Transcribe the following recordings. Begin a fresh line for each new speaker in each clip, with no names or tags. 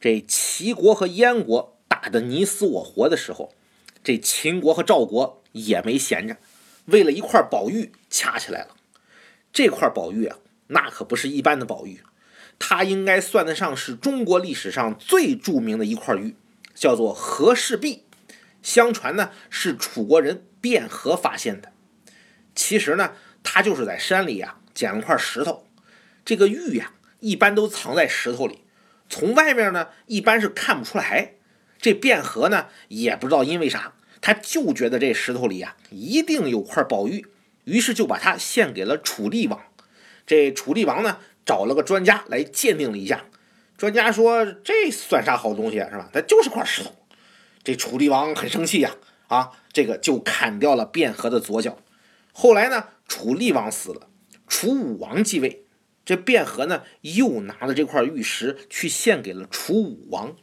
这齐国和燕国打得你死我活的时候，这秦国和赵国也没闲着，为了一块宝玉掐起来了。这块宝玉啊，那可不是一般的宝玉，它应该算得上是中国历史上最著名的一块玉，叫做和氏璧。相传呢，是楚国人卞和发现的。其实呢，他就是在山里呀捡了块石头。这个玉呀，一般都藏在石头里，从外面呢一般是看不出来。这卞和呢也不知道因为啥，他就觉得这石头里呀一定有块宝玉，于是就把它献给了楚厉王。这楚厉王呢找了个专家来鉴定了一下，专家说这算啥好东西是吧？它就是块石头。这楚厉王很生气呀，啊，这个就砍掉了卞和的左脚。后来呢，楚厉王死了，楚武王继位。这卞和呢，又拿了这块玉石去献给了楚武王。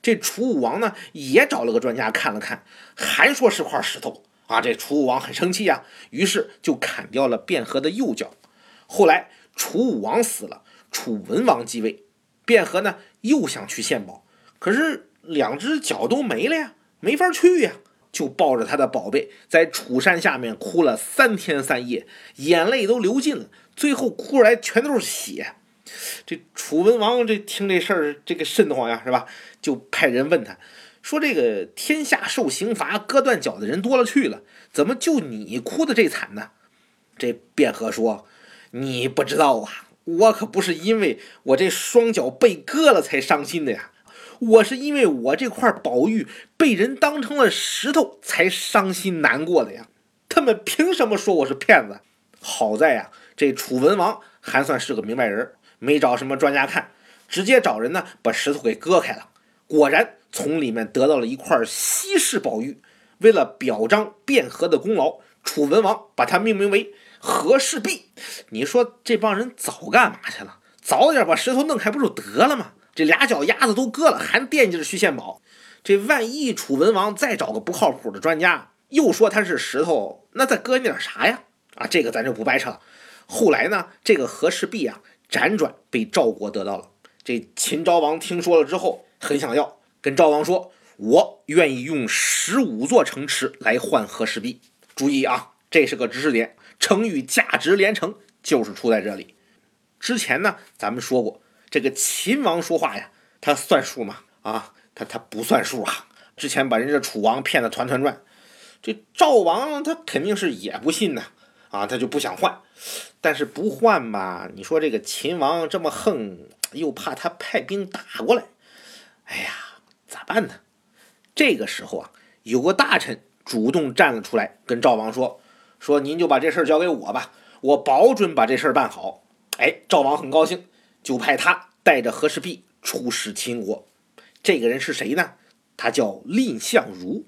这楚武王呢，也找了个专家看了看，还说是块石头啊。这楚武王很生气呀，于是就砍掉了卞和的右脚。后来楚武王死了，楚文王继位，卞和呢又想去献宝，可是两只脚都没了呀，没法去呀。就抱着他的宝贝，在楚山下面哭了三天三夜，眼泪都流尽了，最后哭出来全都是血。这楚文王这听这事儿，这个瘆得慌呀，是吧？就派人问他，说：“这个天下受刑罚割断脚的人多了去了，怎么就你哭的这惨呢？”这卞和说：“你不知道啊，我可不是因为我这双脚被割了才伤心的呀。”我是因为我这块宝玉被人当成了石头才伤心难过的呀！他们凭什么说我是骗子？好在呀，这楚文王还算是个明白人，没找什么专家看，直接找人呢把石头给割开了。果然从里面得到了一块稀世宝玉。为了表彰卞和的功劳，楚文王把它命名为和氏璧。你说这帮人早干嘛去了？早点把石头弄开不就得了吗？这俩脚丫子都割了，还惦记着去献宝。这万一楚文王再找个不靠谱的专家，又说他是石头，那再割你点啥呀？啊，这个咱就不掰扯了。后来呢，这个和氏璧啊，辗转被赵国得到了。这秦昭王听说了之后，很想要，跟赵王说：“我愿意用十五座城池来换和氏璧。”注意啊，这是个知识点，成语价值连城就是出在这里。之前呢，咱们说过。这个秦王说话呀，他算数吗？啊，他他不算数啊！之前把人家楚王骗得团团转，这赵王他肯定是也不信呐，啊，他就不想换。但是不换吧，你说这个秦王这么横，又怕他派兵打过来，哎呀，咋办呢？这个时候啊，有个大臣主动站了出来，跟赵王说：“说您就把这事儿交给我吧，我保准把这事儿办好。”哎，赵王很高兴。就派他带着和氏璧出使秦国。这个人是谁呢？他叫蔺相如。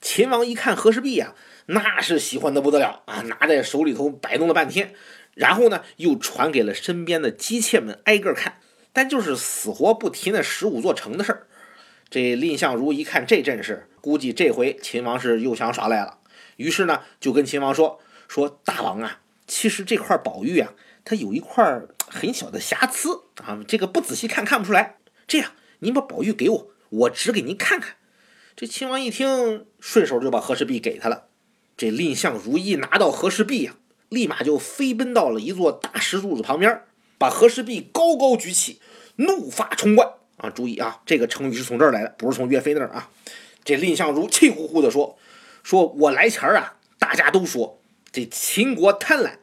秦王一看和氏璧呀，那是喜欢的不得了啊，拿在手里头摆弄了半天，然后呢，又传给了身边的姬妾们挨个看，但就是死活不提那十五座城的事儿。这蔺相如一看这阵势，估计这回秦王是又想耍赖了，于是呢，就跟秦王说：“说大王啊，其实这块宝玉啊。”它有一块很小的瑕疵啊，这个不仔细看看不出来。这样，您把宝玉给我，我指给您看看。这秦王一听，顺手就把和氏璧给他了。这蔺相如一拿到和氏璧呀，立马就飞奔到了一座大石柱子旁边，把和氏璧高高举起，怒发冲冠啊！注意啊，这个成语是从这儿来的，不是从岳飞那儿啊。这蔺相如气呼呼地说：“说我来前儿啊，大家都说这秦国贪婪。”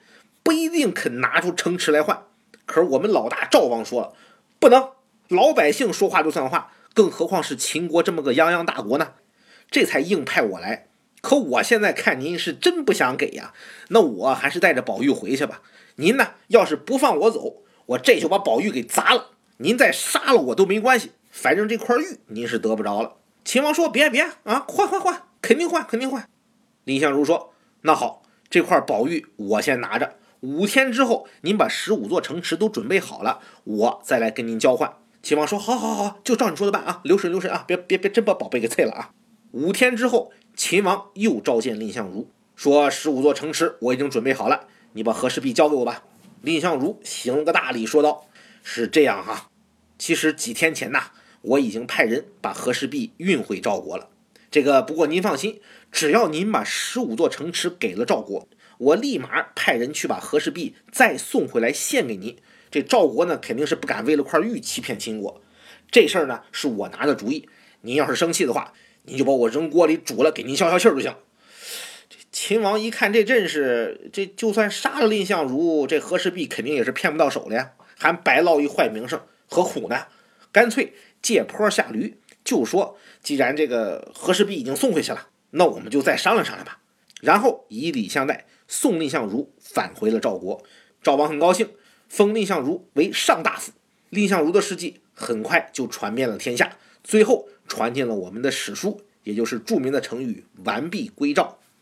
不一定肯拿出城池来换，可是我们老大赵王说了，不能，老百姓说话就算话，更何况是秦国这么个泱泱大国呢？这才硬派我来。可我现在看您是真不想给呀，那我还是带着宝玉回去吧。您呢，要是不放我走，我这就把宝玉给砸了。您再杀了我都没关系，反正这块玉您是得不着了。秦王说：“别别啊，换换换，肯定换，肯定换。”蔺相如说：“那好，这块宝玉我先拿着。”五天之后，您把十五座城池都准备好了，我再来跟您交换。秦王说：“好，好，好，就照你说的办啊，留神，留神啊，别，别，别，真把宝贝给碎了啊！”五天之后，秦王又召见蔺相如，说：“十五座城池我已经准备好了，你把和氏璧交给我吧。”蔺相如行了个大礼，说道：“是这样哈，其实几天前呐，我已经派人把和氏璧运回赵国了。这个不过您放心，只要您把十五座城池给了赵国，我立马派人去把和氏璧再送回来献给您。这赵国呢，肯定是不敢为了块玉欺骗秦国。这事儿呢，是我拿的主意。您要是生气的话，您就把我扔锅里煮了，给您消消气儿就行。这秦王一看这阵势，这就算杀了蔺相如，这和氏璧肯定也是骗不到手的呀，还白落一坏名声，何苦呢？干脆借坡下驴，就说既然这个和氏璧已经送回去了，那我们就再商量商量吧。然后以礼相待，送蔺相如返回了赵国。赵王很高兴，封蔺相如为上大夫。蔺相如的事迹很快就传遍了天下，最后传进了我们的史书，也就是著名的成语“完璧归赵”。